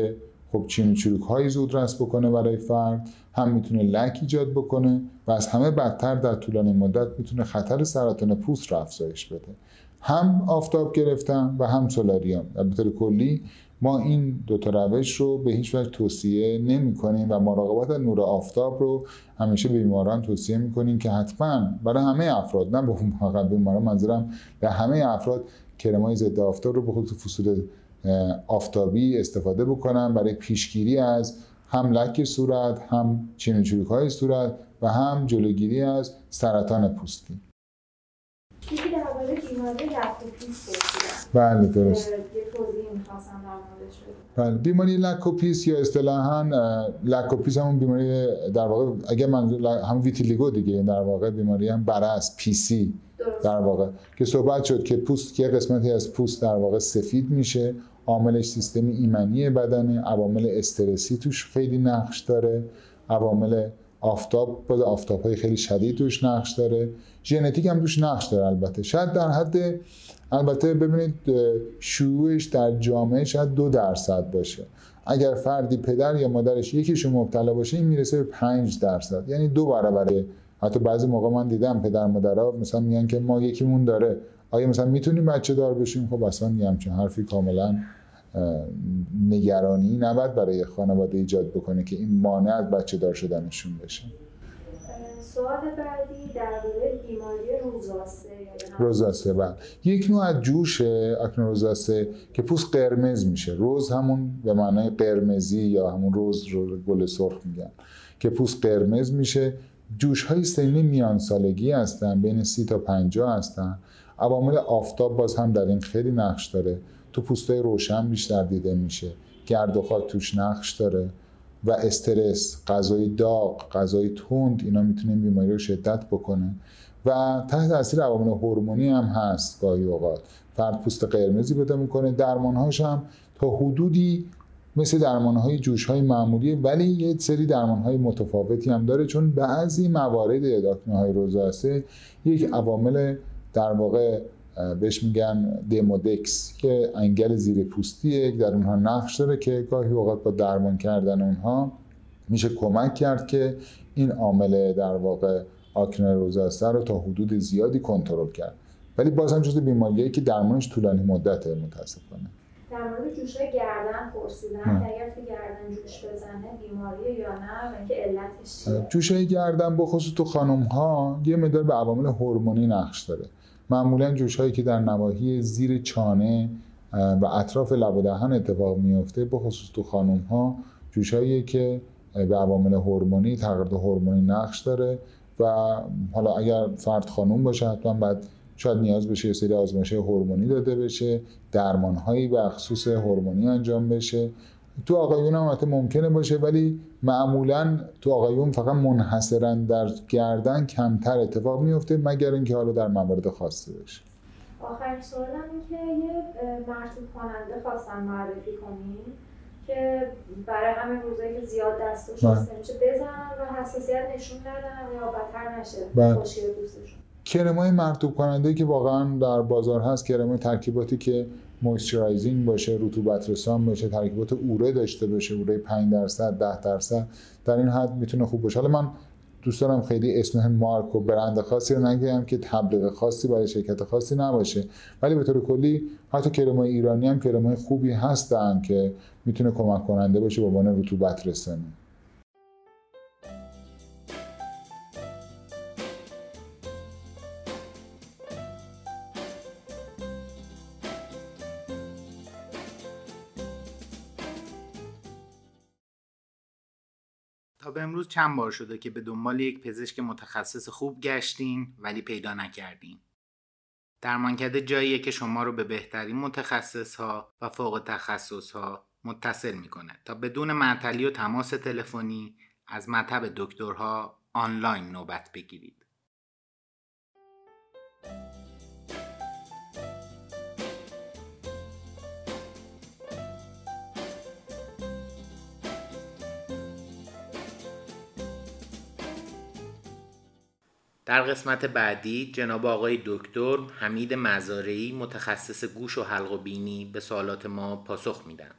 خب چین و چروک های زود رس بکنه برای فرد هم می‌تونه لک ایجاد بکنه و از همه بدتر در طولانی مدت می‌تونه خطر سرطان پوست رو افزایش بده. هم آفتاب گرفتن و هم سولاریوم. و به کلی ما این دو تا روش رو به هیچ وجه توصیه نمی کنیم و مراقبت از نور آفتاب رو همیشه به بیماران توصیه می کنیم که حتما برای همه افراد نه به فقط بیماران منظورم به همه افراد کرمای ضد آفتاب رو به خصوص فصول آفتابی استفاده بکنن برای پیشگیری از هم لک صورت هم چین های صورت و هم جلوگیری از سرطان پوستی بله درست. بله بیماری لکوپیس یا اصطلاحا لکوپیس همون بیماری در واقع اگه من هم ویتیلیگو دیگه در واقع بیماری هم برس پی سی در واقع. که صحبت شد که پوست که قسمتی از پوست در واقع سفید میشه عاملش سیستم ایمنی بدنه عوامل استرسی توش خیلی نقش داره عوامل آفتاب باز آفتاب های خیلی شدید توش نقش داره ژنتیک هم توش نقش داره البته. شاید در حد البته ببینید شیوعش در جامعه شاید دو درصد باشه. اگر فردی پدر یا مادرش یکیشون مبتلا باشه این می‌رسه به 5 درصد. یعنی دو برابر. حتی بعضی موقع من دیدم پدر مادرها مثلا میگن که ما یکیمون داره. آیا مثلا می‌تونیم بچه دار بشیم؟ خب اصلا یه همچین حرفی کاملا نگرانی نباید برای خانواده ایجاد بکنه که این مانع از بچه دار شدنشون بشه. سوال بعدی درباره روزاسه روزاسه بله. یک نوع از جوش اکنون روزاسه که پوست قرمز میشه. روز همون به معنای قرمزی یا همون روز رو گل سرخ میگن که پوست قرمز میشه. جوش های سنی میان سالگی هستن بین سی تا 50 هستن. عوامل آفتاب باز هم در این خیلی نقش داره. تو پوستای روشن بیشتر دیده میشه. گرد و خاک توش نقش داره و استرس غذای داغ غذای تند اینا می‌تونه بیماری رو شدت بکنه. و تحت تاثیر عوامل هورمونی هم هست گاهی اوقات. فرد پوست قرمزی پیدا می‌کنه درمانهاش هم تا حدودی مثل درمانهای جوش های معمولی ولی یه سری درمانهای متفاوتی هم داره چون بعضی موارد داکنه های روزاسه یک عوامل در واقع بهش میگن دمودکس که انگل زیر پوستیه در اونها نقش داره که گاهی اوقات با درمان کردن اونها میشه کمک کرد که این عامل در واقع آکنه روزاسته رو تا حدود زیادی کنترل کرد. ولی بازم جز بیماریایی که درمانش طولانی مدته متاسفانه. در مورد جوش گردن پرسیدن که اگر گردن جوش بزنه بیماری یا نه اینکه علتش چیه؟ جوش گردن بخصوص تو خانم ها یه مقدار به عوامل هورمونی نقش داره. معمولا جوش هایی که در نواحی زیر چانه و اطراف لب و دهن اتفاق میفته بخصوص تو خانم ها جوش که به عوامل هورمونی تغییرات هورمونی نقش داره. و حالا اگر فرد خانوم باشه حتما بعد شاید نیاز بشه یه سری آزمایش هورمونی داده بشه درمانهایی به خصوص هورمونی انجام بشه. تو آقایون هم ممکنه باشه ولی معمولا تو آقایون فقط منحصرا در گردن کمتر اتفاق میفته مگر اینکه حالا در موارد خاصه بشه آخرین سوالم که یه مرتوب کننده خواستم معرفی کنیم که برای همه روزایی که زیاد دست و شسته میشه بزنن و حساسیت نشون ندن یا بدتر نشه خشکی پوستشون. کرمای مرتوب کننده که واقعا در بازار هست کرمای ترکیباتی که moisturizing باشه رطوبت رسان باشه ترکیبات اوره داشته باشه اوره 5 درصد 10 درصد در این حد می‌تونه خوب باشه. حالا من دوست دارم خیلی اسم مارک و برند خاصی رو نگم که تبلیغ خاصی برای شرکت خاصی نباشه. ولی به طور کلی حتی کرمای ایرانی هم کرمای خوبی هستن که می‌تونه کمک کننده باشه به عنوان رطوبت رسانی. تا به امروز چند بار شده که به دنبال یک پزشک متخصص خوب گشتین ولی پیدا نکردین. درمانکده جاییه که شما رو به بهترین متخصص ها و فوق تخصص ها متصل می‌کنه تا بدون معطلی و تماس تلفنی از مطب دکترها آنلاین نوبت بگیرید. در قسمت بعدی جناب آقای دکتر حمید مزارعی متخصص گوش و حلق و بینی به سوالات ما پاسخ میدن.